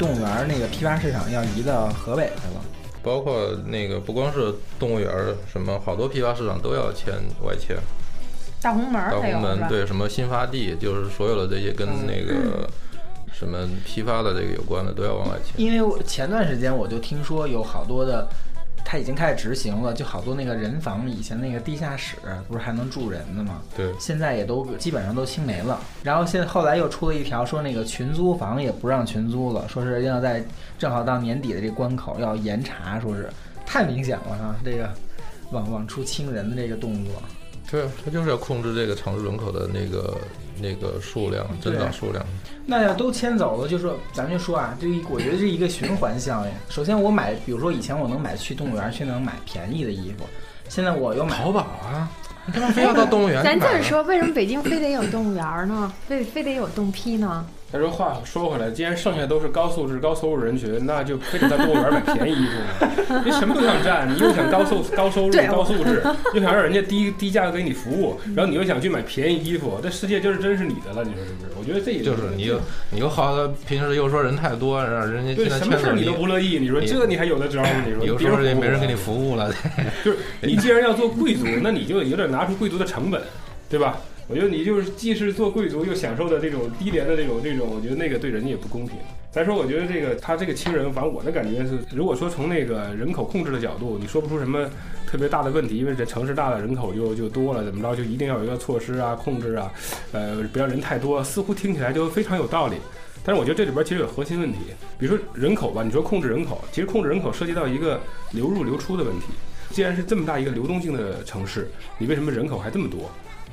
动物园那个批发市场要移到河北去了。包括那个不光是动物园儿，什么好多批发市场都要迁外迁。大红门儿大？红门对什么新发地，就是所有的这些跟那个什么批发的这个有关的都要往外迁。因为我前段时间我就听说有好多的，他已经开始执行了，就好多那个人房，以前那个地下室不是还能住人的吗？对，现在也都基本上都清没了。然后现在后来又出了一条，说那个群租房也不让群租了，说是要在正好到年底的这关口要严查，说是太明显了哈，这个往往出清人的这个动作。对，他就是要控制这个城市人口的那个那个数量，增长数量。那要都迁走了，就说咱就说啊，这一我觉得是一个循环效应。首先我买，比如说以前我能买去动物园去能买便宜的衣服，现在我又买淘宝啊，你干嘛非要到动物园？咱就是说，为什么北京非得有动物园儿呢？非非得有动批呢？但是话说回来，既然剩下都是高素质、高收入人群，那就非得在动物园买便宜衣服吗？你什么都想占，你又想高收高收入、高素质，又想让人家低低价格给你服务，然后你又想去买便宜衣服，这世界就是真是你的了，你说是不是？我觉得这也就是你又你又好，平时又说人太多，让人家对现在什么事儿你都不乐意，你说你这你还有的招儿？你说有时候也没人给你别服务服务了。就是 你既然要做贵族，那你就有点拿出贵族的成本，对吧？我觉得你就是既是做贵族，又享受的这种低廉的这种这种，我觉得那个对人家也不公平。再说，我觉得这个他这个亲人，反正我的感觉是，如果说从那个人口控制的角度，你说不出什么特别大的问题，因为这城市大了，人口就就多了，怎么着就一定要有一个措施啊，控制啊，呃，不要人太多，似乎听起来就非常有道理。但是我觉得这里边其实有核心问题，比如说人口吧，你说控制人口，其实控制人口涉及到一个流入流出的问题。既然是这么大一个流动性的城市，你为什么人口还这么多？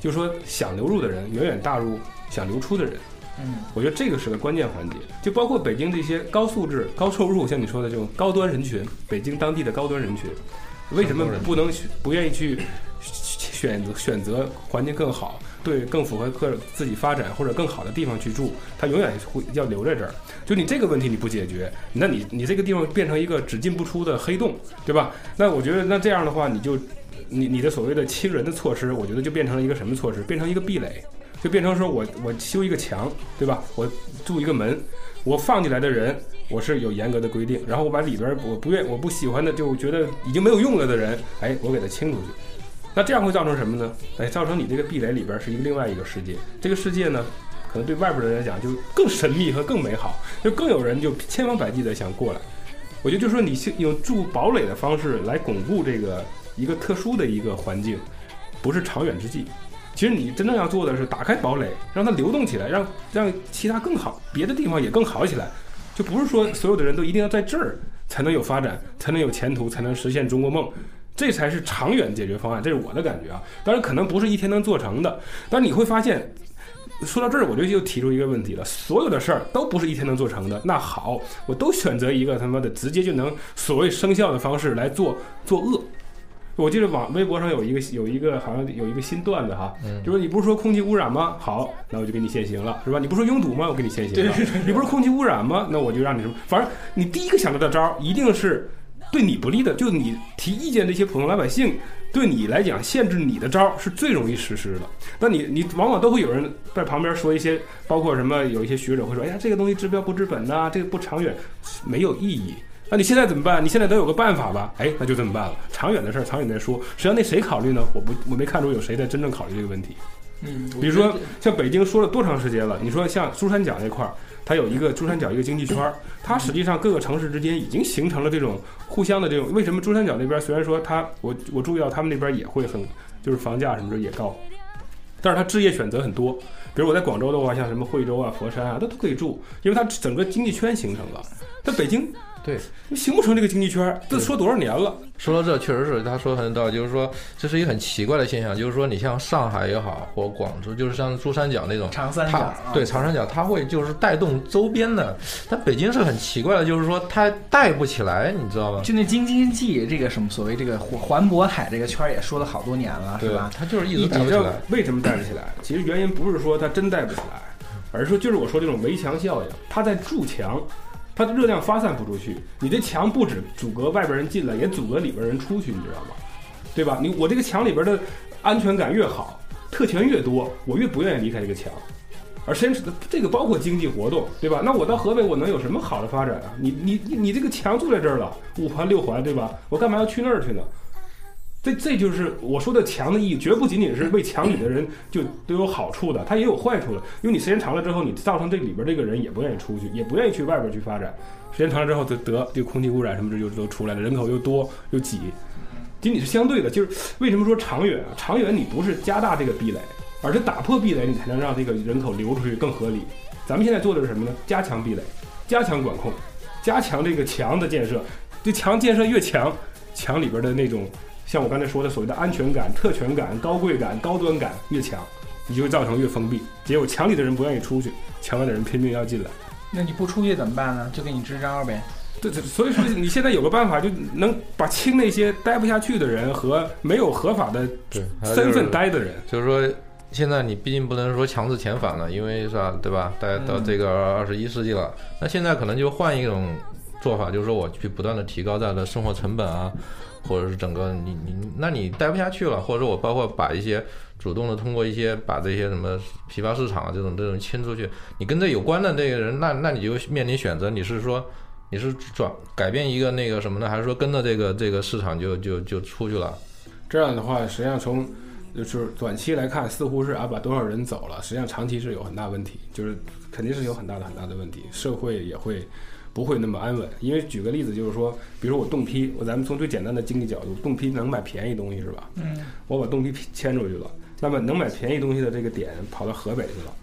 就是说想流入的人远远大于想流出的人。嗯，我觉得这个是个关键环节，就包括北京这些高素质、高收入，像你说的这种高端人群，北京当地的高端人群，为什么不能去不愿意去选择选择环境更好、对更符合个自己发展或者更好的地方去住？他永远会要留在这儿。就你这个问题你不解决，那你你这个地方变成一个只进不出的黑洞，对吧？那我觉得那这样的话，你就你你的所谓的亲人的措施，我觉得就变成了一个什么措施？变成一个壁垒。就变成说我我修一个墙，对吧？我筑一个门，我放进来的人，我是有严格的规定，然后我把里边我不愿我不喜欢的，就觉得已经没有用了的人，哎，我给他清出去。那这样会造成什么呢？哎，造成你这个壁垒里边是一个另外一个世界，这个世界呢，可能对外边的人来讲就更神秘和更美好，就更有人就千方百计的想过来。我觉得就是说，你用筑堡垒的方式来巩固这个一个特殊的一个环境，不是长远之计。其实你真正要做的是打开堡垒，让它流动起来，让让其他更好，别的地方也更好起来。就不是说所有的人都一定要在这儿才能有发展，才能有前途，才能实现中国梦，这才是长远解决方案。这是我的感觉啊。当然可能不是一天能做成的，但你会发现，说到这儿我就又提出一个问题了：所有的事儿都不是一天能做成的。那好，我都选择一个他妈的直接就能所谓生效的方式来做做恶。我记得网微博上有一个有一个好像有一个新段子哈，就说你不是说空气污染吗？好，那我就给你限行了，是吧？你不是说拥堵吗？我给你限行了。你不是空气污染吗？那我就让你什么？反正你第一个想到的招儿一定是对你不利的，就你提意见这些普通老百姓，对你来讲限制你的招儿是最容易实施的。那你你往往都会有人在旁边说一些，包括什么有一些学者会说，哎呀，这个东西治标不治本呐、这个不长远，没有意义。那你现在怎么办？你现在得有个办法吧？哎，那就这么办了。长远的事儿，长远再说。实际上，那谁考虑呢？我不，我没看出有谁在真正考虑这个问题。嗯，比如说，像北京说了多长时间了？你说像珠三角那块儿，它有一个珠三角一个经济圈儿，它实际上各个城市之间已经形成了这种互相的这种。为什么珠三角那边虽然说它，我我注意到他们那边也会很，就是房价什么的也高，但是它置业选择很多。比如我在广州的话，像什么惠州啊、佛山啊，它都可以住，因为它整个经济圈形成了。但北京对，形不成这个经济圈儿，这说多少年了？说到这，确实是他说的很有道理，就是说这是一个很奇怪的现象，就是说你像上海也好，或广州，就是像珠三角那种，长三角啊对长三角，它会就是带动周边的。但北京是很奇怪的，就是说它带不起来，你知道吧？就那京津冀这个什么所谓这个环环渤海这个圈儿也说了好多年了，是对吧？它就是一直带不起来。为什么带不起来？其实原因不是说它真带不起来，而是说就是我说这种围墙效应，它在筑墙，它的热量发散不出去。你的墙不止阻隔外边人进来，也阻隔里边人出去，你知道吗？对吧？你我这个墙里边的安全感越好，特权越多，我越不愿意离开这个墙。而深这个包括经济活动，对吧？那我到河北我能有什么好的发展啊？你你你你这个墙住在这儿了，五环六环，对吧？我干嘛要去那儿去呢？这这就是我说的墙的意义，绝不仅仅是为墙里的人就都有好处的，它也有坏处的。因为你时间长了之后，你造成这里边这个人也不愿意出去，也不愿意去外边去发展。时间长了之后，就得这个空气污染什么的就都出来了，人口又多又挤。仅仅是相对的，就是为什么说长远啊？长远你不是加大这个壁垒，而是打破壁垒，你才能让这个人口流出去更合理。咱们现在做的是什么呢？加强壁垒，加强管控，加强这个墙的建设。这墙建设越强，墙里边的那种。像我刚才说的所谓的安全感、特权感、高贵感、高端感越强，你就会造成越封闭。结果墙里的人不愿意出去，墙外的人拼命要进来。那你不出去怎么办呢？就给你支招呗。对对，所以说你现在有个办法，就能把清那些待不下去的人和没有合法的身份待的人。就是说，现在你毕竟不能说强制遣返了，因为是吧？对吧？大家到这个二十一世纪了，那现在可能就换一种做法，就是说我去不断的提高大家的生活成本啊。或者是整个你你，那你待不下去了，或者说我包括把一些主动的通过一些把这些什么批发市场啊这种这种清出去，你跟这有关的这个人，那那你就面临选择，你是说你是转改变一个那个什么呢，还是说跟着这个这个市场就就就出去了？这样的话，实际上从就是短期来看，似乎是啊把多少人走了，实际上长期是有很大问题，就是肯定是有很大的很大的问题，社会也会。不会那么安稳，因为举个例子，就是说，比如说我冻批，我咱们从最简单的经济角度，冻批能买便宜东西是吧？嗯，我把冻批迁出去了，那么能买便宜东西的这个点跑到河北去了，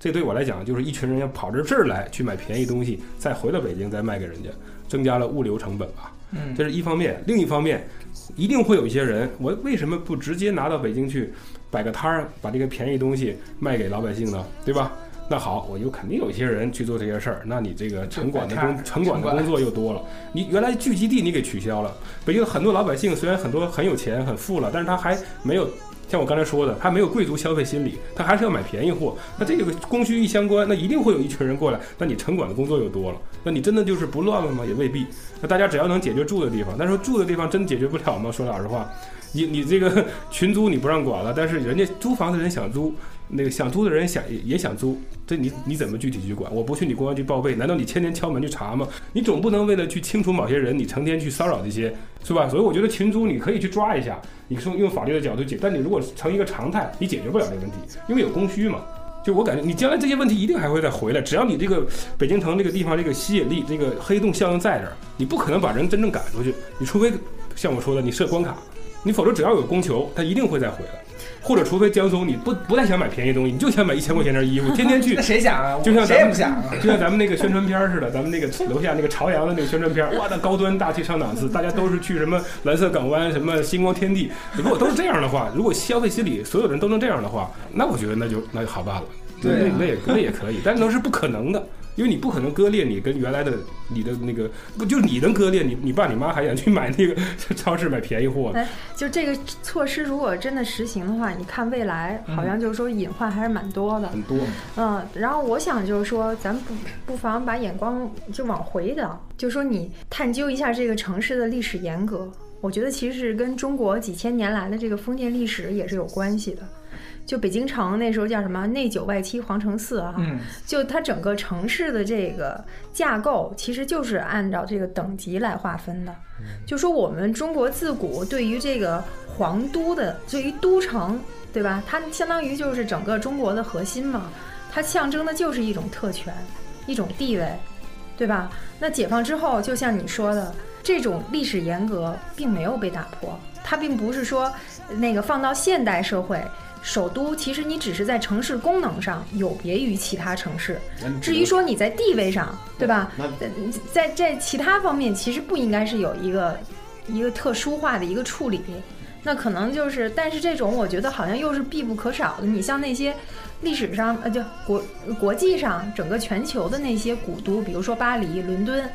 这对我来讲就是一群人要跑到这儿来去买便宜东西，再回到北京再卖给人家，增加了物流成本吧。嗯，这是一方面，另一方面，一定会有一些人，我为什么不直接拿到北京去摆个摊儿，把这个便宜东西卖给老百姓呢？对吧？那好，我就肯定有一些人去做这些事儿。那你这个城管的工城管的工作又多了。你原来聚集地你给取消了，北京很多老百姓虽然很多很有钱很富了，但是他还没有像我刚才说的，他没有贵族消费心理，他还是要买便宜货。那这个供需一相关，那一定会有一群人过来。那你城管的工作又多了，那你真的就是不乱了吗？也未必。那大家只要能解决住的地方，但是住的地方真解决不了吗？说老实话，你你这个 群租你不让管了，但是人家租房的人想租。那个想租的人想也想租，这你你怎么具体去管？我不去你公安局报备，难道你天天敲门去查吗？你总不能为了去清除某些人，你成天去骚扰这些，是吧？所以我觉得群租你可以去抓一下，你从用法律的角度解，但你如果成一个常态，你解决不了这个问题，因为有供需嘛。就我感觉，你将来这些问题一定还会再回来，只要你这个北京城这个地方这个吸引力，这个黑洞效应在这儿，你不可能把人真正赶出去，你除非像我说的，你设关卡，你否则只要有供求，它一定会再回来。或者，除非江总你不不太想买便宜东西，你就想买一千块钱件衣服，天天去。那谁想啊？就像咱们想啊，就像咱们那个宣传片似的，咱们那个楼下那个朝阳的那个宣传片，哇，那高端大气上档次，大家都是去什么蓝色港湾、什么星光天地。如果都是这样的话，如果消费心理所有人都能这样的话，那我觉得那就那就好办了。对，那也那也可以，但那是不可能的。因为你不可能割裂你跟原来的你的那个不就是你能割裂你你爸你妈还想去买那个超市买便宜货？哎，就这个措施如果真的实行的话，你看未来好像就是说隐患还是蛮多的。很多。嗯，然后我想就是说，咱不不妨把眼光就往回的，就说你探究一下这个城市的历史沿革，我觉得其实是跟中国几千年来的这个封建历史也是有关系的。就北京城那时候叫什么内九外七皇城四啊，就它整个城市的这个架构其实就是按照这个等级来划分的。就说我们中国自古对于这个皇都的，对于都城，对吧？它相当于就是整个中国的核心嘛，它象征的就是一种特权，一种地位，对吧？那解放之后，就像你说的，这种历史沿革并没有被打破，它并不是说那个放到现代社会。首都其实你只是在城市功能上有别于其他城市，至于说你在地位上，对吧？在在其他方面其实不应该是有一个一个特殊化的一个处理，那可能就是，但是这种我觉得好像又是必不可少的。你像那些历史上呃，就国国际上整个全球的那些古都，比如说巴黎、伦敦，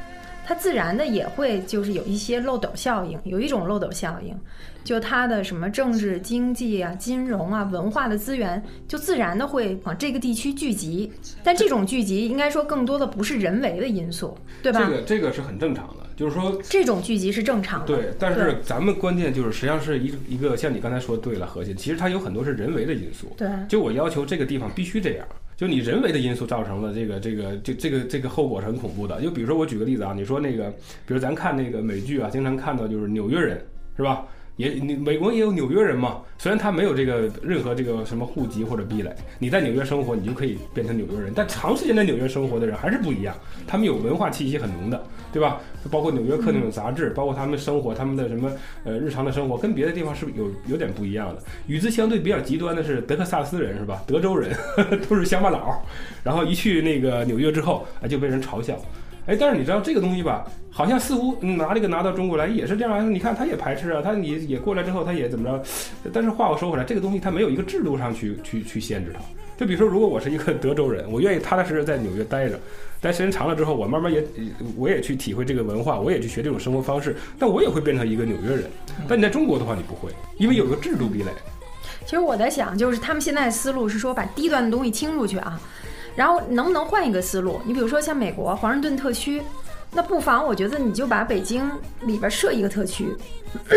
它自然的也会就是有一些漏斗效应，有一种漏斗效应。就它的什么政治、经济啊、金融啊、文化的资源，就自然的会往这个地区聚集。但这种聚集，应该说更多的不是人为的因素，对吧？这个这个是很正常的，就是说这种聚集是正常的。对，但是咱们关键就是实际上是一一个像你刚才说对了核心，其实它有很多是人为的因素。对，就我要求这个地方必须这样，就你人为的因素造成了这个这个这这个这个后果是很恐怖的。就比如说我举个例子啊，你说那个，比如咱看那个美剧啊，经常看到就是纽约人是吧？也美国也有纽约人嘛，虽然他没有这个任何这个什么户籍或者壁垒，你在纽约生活，你就可以变成纽约人。但长时间在纽约生活的人还是不一样，他们有文化气息很浓的，对吧？包括《纽约客》那种杂志，包括他们生活，他们的什么呃日常的生活，跟别的地方是有有点不一样的。与之相对比较极端的是德克萨斯人，是吧？德州人 都是乡巴佬，然后一去那个纽约之后，啊就被人嘲笑。哎，但是你知道这个东西吧？好像似乎拿这个拿到中国来也是这样。你看他也排斥啊，他你也过来之后他也怎么着？但是话又说回来，这个东西它没有一个制度上去去去限制它。就比如说，如果我是一个德州人，我愿意踏踏实实在纽约待着，待时间长了之后，我慢慢也我也去体会这个文化，我也去学这种生活方式，但我也会变成一个纽约人。但你在中国的话，你不会，因为有个制度壁垒。其实我在想，就是他们现在思路是说把低端的东西清出去啊。然后能不能换一个思路？你比如说像美国华盛顿特区，那不妨我觉得你就把北京里边设一个特区，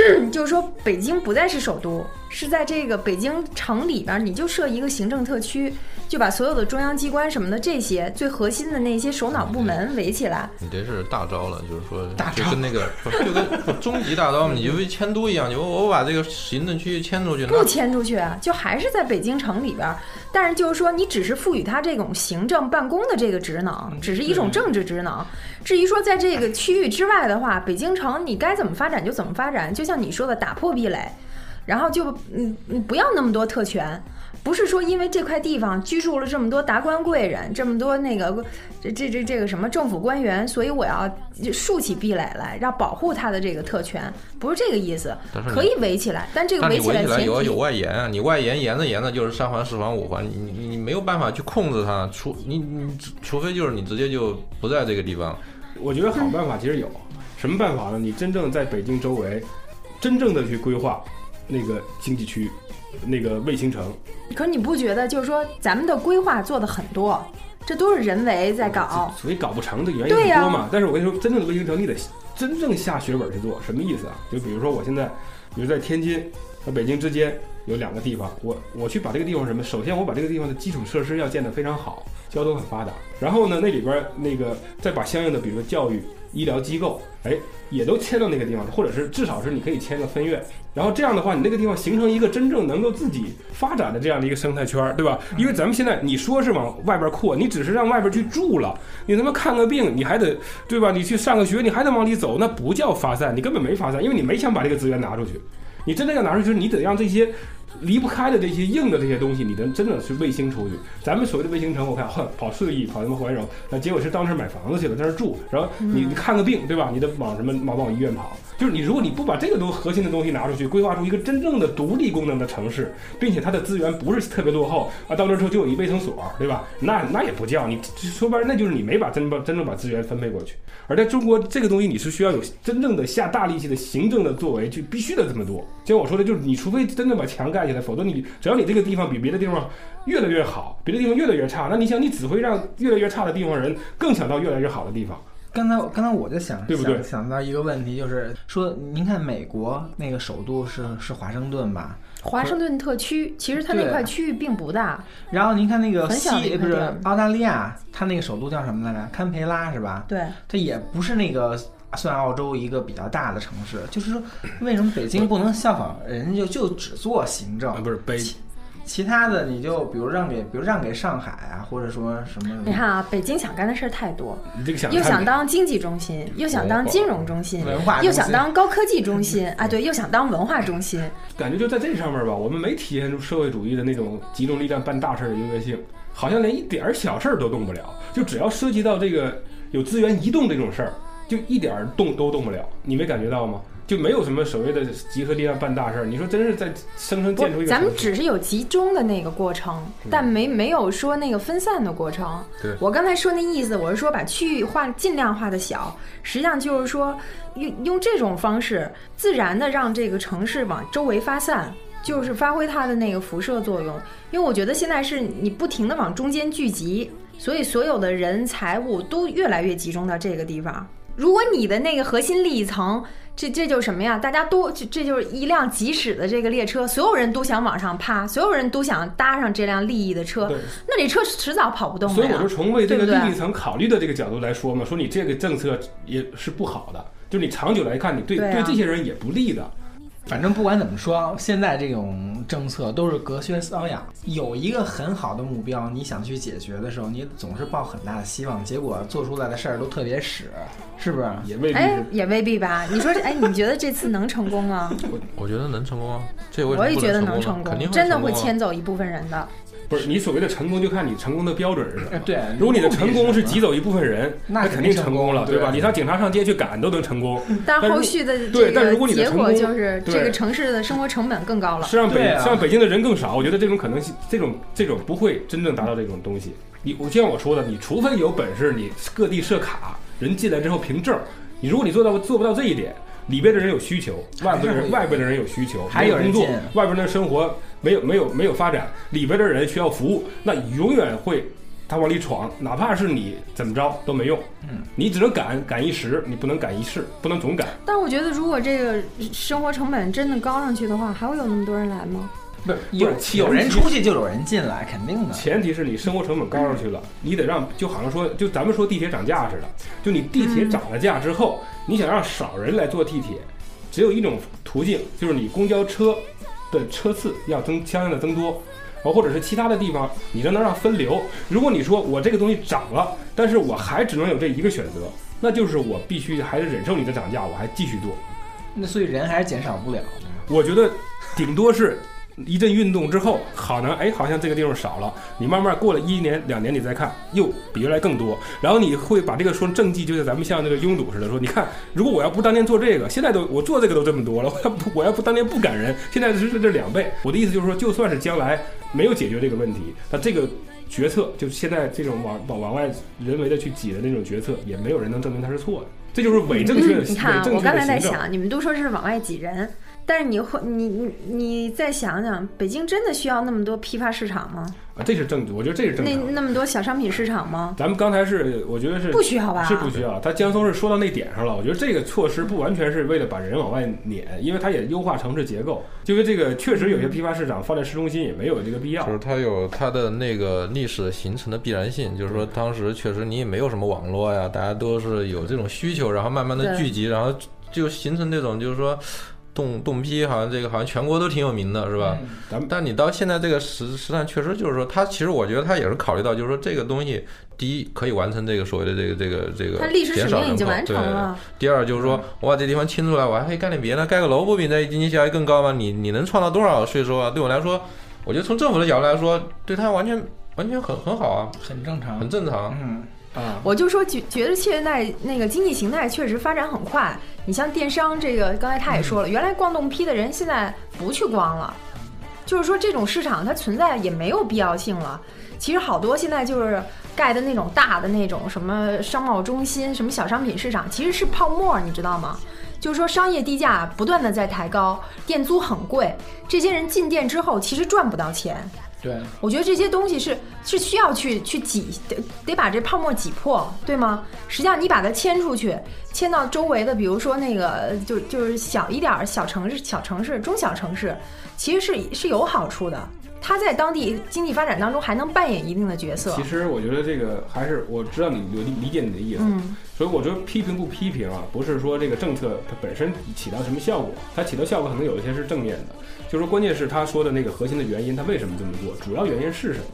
就是说北京不再是首都，是在这个北京城里边，你就设一个行政特区，就把所有的中央机关什么的这些最核心的那些首脑部门围起来。你这是大招了，就是说就跟那个 就跟终极大招嘛，你就跟迁都一样，你我我把这个行政区域迁出去，不迁出去，就还是在北京城里边。但是就是说，你只是赋予他这种行政办公的这个职能，只是一种政治职能。至于说在这个区域之外的话，北京城你该怎么发展就怎么发展，就像你说的，打破壁垒，然后就嗯嗯不要那么多特权。不是说因为这块地方居住了这么多达官贵人，这么多那个这这这这个什么政府官员，所以我要竖起壁垒来，要保护他的这个特权，不是这个意思。可以围起来，但这个围起来有有外延啊，你外延延着延着就是三环四环五环，你你你没有办法去控制它，除你你除非就是你直接就不在这个地方。我觉得好办法其实有什么办法呢？你真正在北京周围，真正的去规划那个经济区。那个卫星城，可是你不觉得就是说咱们的规划做的很多，这都是人为在搞，所以搞不成的原因很多嘛。但是我跟你说，真正的卫星城你得真正下血本去做，什么意思啊？就比如说我现在，比如在天津和北京之间有两个地方，我我去把这个地方什么？首先我把这个地方的基础设施要建得非常好，交通很发达。然后呢，那里边那个再把相应的，比如说教育、医疗机构，哎，也都迁到那个地方，或者是至少是你可以迁个分院。然后这样的话，你那个地方形成一个真正能够自己发展的这样的一个生态圈，对吧？因为咱们现在你说是往外边扩，你只是让外边去住了，你他妈看个病你还得，对吧？你去上个学你还得往里走，那不叫发散，你根本没发散，因为你没想把这个资源拿出去。你真的要拿出去，你得让这些。离不开的这些硬的这些东西，你能真的是卫星出去？咱们所谓的卫星城，我看，跑，跑顺义，跑什么怀柔，那结果是当时买房子去了，在那住，然后你你看个病，对吧？你得往什么往往医院跑。就是你，如果你不把这个东核心的东西拿出去，规划出一个真正的独立功能的城市，并且它的资源不是特别落后啊，到那之后就有一卫生所，对吧？那那也不叫你说白了，那就是你没把真把真正把资源分配过去。而在中国，这个东西你是需要有真正的下大力气的行政的作为，就必须得这么做。就像我说的，就是你除非真的把墙盖起来，否则你只要你这个地方比别的地方越来越好，别的地方越来越差，那你想你只会让越来越差的地方人更想到越来越好的地方。刚才刚才我就想，对不对？想到一个问题，就是说，您看美国那个首都是是华盛顿吧？华盛顿特区，其实它那块区域并不大。然后您看那个西，不是澳大利亚，它那个首都叫什么来着？堪培拉是吧？对，它也不是那个算澳洲一个比较大的城市。就是说，为什么北京不能效仿人家，就就只做行政？不是北。其他的你就比如让给，比如让给上海啊，或者说什么？你看啊，北京想干的事儿太多，想又想当经济中心，又想当金融中心，文化又想当高科技中 心啊，对，又想当文化中心。感觉就在这上面吧，我们没体现出社会主义的那种集中力量办大事的优越性，好像连一点小事儿都动不了。就只要涉及到这个有资源移动这种事儿，就一点动都动不了。你没感觉到吗？就没有什么所谓的集合力量办大事儿。你说真是在生生建出一个，咱们只是有集中的那个过程，但没没有说那个分散的过程。对，我刚才说那意思，我是说把区域化尽量化的小，实际上就是说用用这种方式自然的让这个城市往周围发散，就是发挥它的那个辐射作用。因为我觉得现在是你不停的往中间聚集，所以所有的人财物都越来越集中到这个地方。如果你的那个核心利益层，这这就是什么呀？大家都这这就是一辆急驶的这个列车，所有人都想往上趴，所有人都想搭上这辆利益的车，那这车迟早跑不动所以我就。从为这个利益层考虑的这个角度来说嘛，说你这个政策也是不好的，就你长久来看，你对对啊这些人也不利的。反正不管怎么说，现在这种政策都是隔靴搔痒。有一个很好的目标，你想去解决的时候，你总是抱很大的希望，结果做出来的事儿都特别屎，是不是？也未必哎，也未必吧？你说这，哎，你觉得这次能成功吗？我 我觉得能成功啊，我也觉得能能成呢肯定功，真的会牵走一部分人的。不是你所谓的成功，就看你成功的标准是什么。哎对如果你的成功是挤走一部分人，那肯定定成功了，对吧？你让警察上街去赶都能成功，但后续的对但如果个结果你的成功就是这个城市的生活成本更高了。是让北是让北京的人更少。我觉得这种可能性，这种这种不会真正达到这种东西。你我就像我说的，你除非有本事，你各地设卡，人进来之后凭证。你如果你做到做不到这一点，里边的人有需求，外边的人外边的人有需求，还有工作，外边的生活没有没有没有发展，里边的人需要服务，那永远会他往里闯，哪怕是你怎么着都没用。嗯，你只能赶赶一时，你不能赶一世，不能总赶。但我觉得，如果这个生活成本真的高上去的话，还会有那么多人来吗？不是有有人出去就有人进来，肯定的。前提是你生活成本高上去了，你得让就好像说，就咱们说地铁涨价似的，就你地铁涨了价之后，你想让少人来坐地铁，只有一种途径，就是你公交车的车次要增相应的增多。哦，或者是其他的地方，你让能让分流。如果你说我这个东西涨了，但是我还只能有这一个选择，那就是我必须还是忍受你的涨价，我还继续做。那所以人还是减少不了。我觉得顶多是一阵运动之后，好能哎，好像这个地方少了。你慢慢过了一年两年，你再看，又比原来更多。然后你会把这个说政绩，就像咱们像那个拥堵似的，说你看，如果我要不当年做这个，现在都我做这个都这么多了，我要不我要不当年不赶人，现在是这两倍。我的意思就是说，就算是将来没有解决这个问题，那这个。决策就是现在这种往往往外人为的去挤的那种决策，也没有人能证明它是错的，这就是伪正确的、嗯你看啊，我刚才在。想，你们都说是往外挤人，但是你会，你你你再想想，北京真的需要那么多批发市场吗？啊，这是正，我觉得这是正那。那么多小商品市场吗？咱们刚才是，我觉得是不需要吧？是不需要。他江松是说到那点上了，我觉得这个措施不完全是为了把人往外撵，因为它也优化城市结构。因为这个确实有些批发市场放在市中心也没有这个必要就。是它有它的那个历史形成的必然性，就是说当时确实你也没有什么网络呀，大家都是有这种需求，然后慢慢的对聚集，然后就形成这种就是说动动批，好像这个好像全国都挺有名的，是吧？嗯但你到现在这个时时代，确实就是说，它其实我觉得它也是考虑到，就是说这个东西，第一可以完成这个所谓的这个这个这个它历史使减少人命已经完成了。第二就是说，我把这地方清出来，我还可以干点别的，盖个楼不比那经济效益更高吗？你你能创造多少税收啊？对我来说，我觉得从政府的角度来说，对他完全完全很很好啊，很正常很。正常。嗯，我就说觉觉得现在那个经济形态确实发展很快。你像电商这个，刚才他也说了，原来逛动批的人现在不去逛了，就是说这种市场它存在也没有必要性了。其实好多现在就是盖的那种大的那种什么商贸中心、什么小商品市场，其实是泡沫，你知道吗？就是说商业地价不断的在抬高，店租很贵，这些人进店之后其实赚不到钱。对，我觉得这些东西是是需要去去挤，得得把这泡沫挤破，对吗？实际上你把它迁出去，迁到周围的，比如说那个就就是小一点小城市、小城市、中小城市，其实是是有好处的。它在当地经济发展当中还能扮演一定的角色其。实我觉得这个还是我知道你理理解你的意思，嗯，所以我觉得批评不批评啊，不是说这个政策它本身起到什么效果，它起到效果可能有一些是正面的，就是说关键是他说的那个核心的原因，他为什么这么做，主要原因是什么？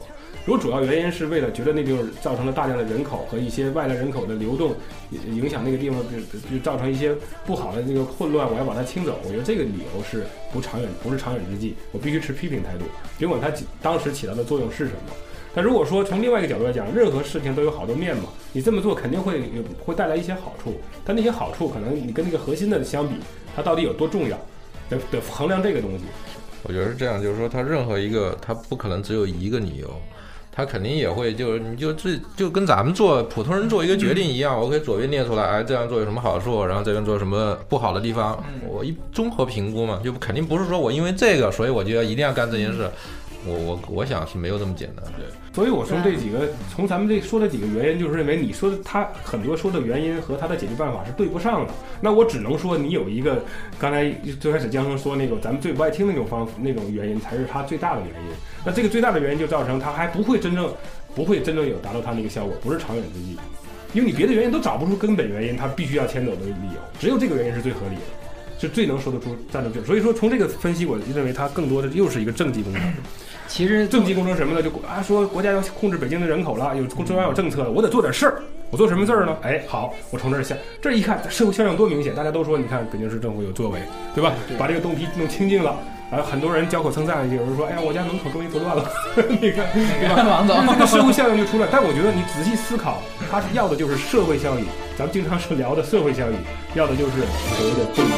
如果主要原因是为了觉得那地方造成了大量的人口和一些外来人口的流动，影响那个地方就就造成一些不好的那个混乱，我要把它清走。我觉得这个理由是不长远，不是长远之计。我必须持批评态度，尽管它当时起到的作用是什么。但如果说从另外一个角度来讲，任何事情都有好多面嘛，你这么做肯定会有会带来一些好处，但那些好处可能你跟那个核心的相比，它到底有多重要，得得衡量这个东西。我觉得是这样，就是说，它任何一个，它不可能只有一个理由，它肯定也会就是你就这就跟咱们做普通人做一个决定一样，我可以左边列出来，哎，这样做有什么好处，然后这边做什么不好的地方，我一综合评估嘛，就肯定不是说我因为这个，所以我就要一定要干这件事。我我我想是没有这么简单。对所以我从这几个，从咱们这说的几个原因，就是认为你说的他很多说的原因和他的解决办法是对不上的。那我只能说，你有一个刚才最开始江生说那种咱们最不爱听那种方那种原因，才是他最大的原因。那这个最大的原因就造成他还不会真正不会真正有达到他那个效果，不是长远之计。因为你别的原因都找不出根本原因，他必须要迁走的理由，只有这个原因是最合理的，是最能说得出站得住。所以说，从这个分析，我认为它更多的又是一个政绩工程。其实政绩工程什么呢？就啊说国家要控制北京的人口了，有中央有政策了，我得做点事儿。我做什么事儿呢？哎，好，我从这儿下，这一看社会效应多明显，大家都说，你看北京市政府有作为，对吧？把这个东西弄清净了，然后很多人交口称赞，有人说：“哎呀，我家门口终于不乱了。”你看，王总，这个社会效应就出来。但我觉得你仔细思考，他是要的就是社会效益。咱们经常是聊的社会效益，要的就是所谓的正义。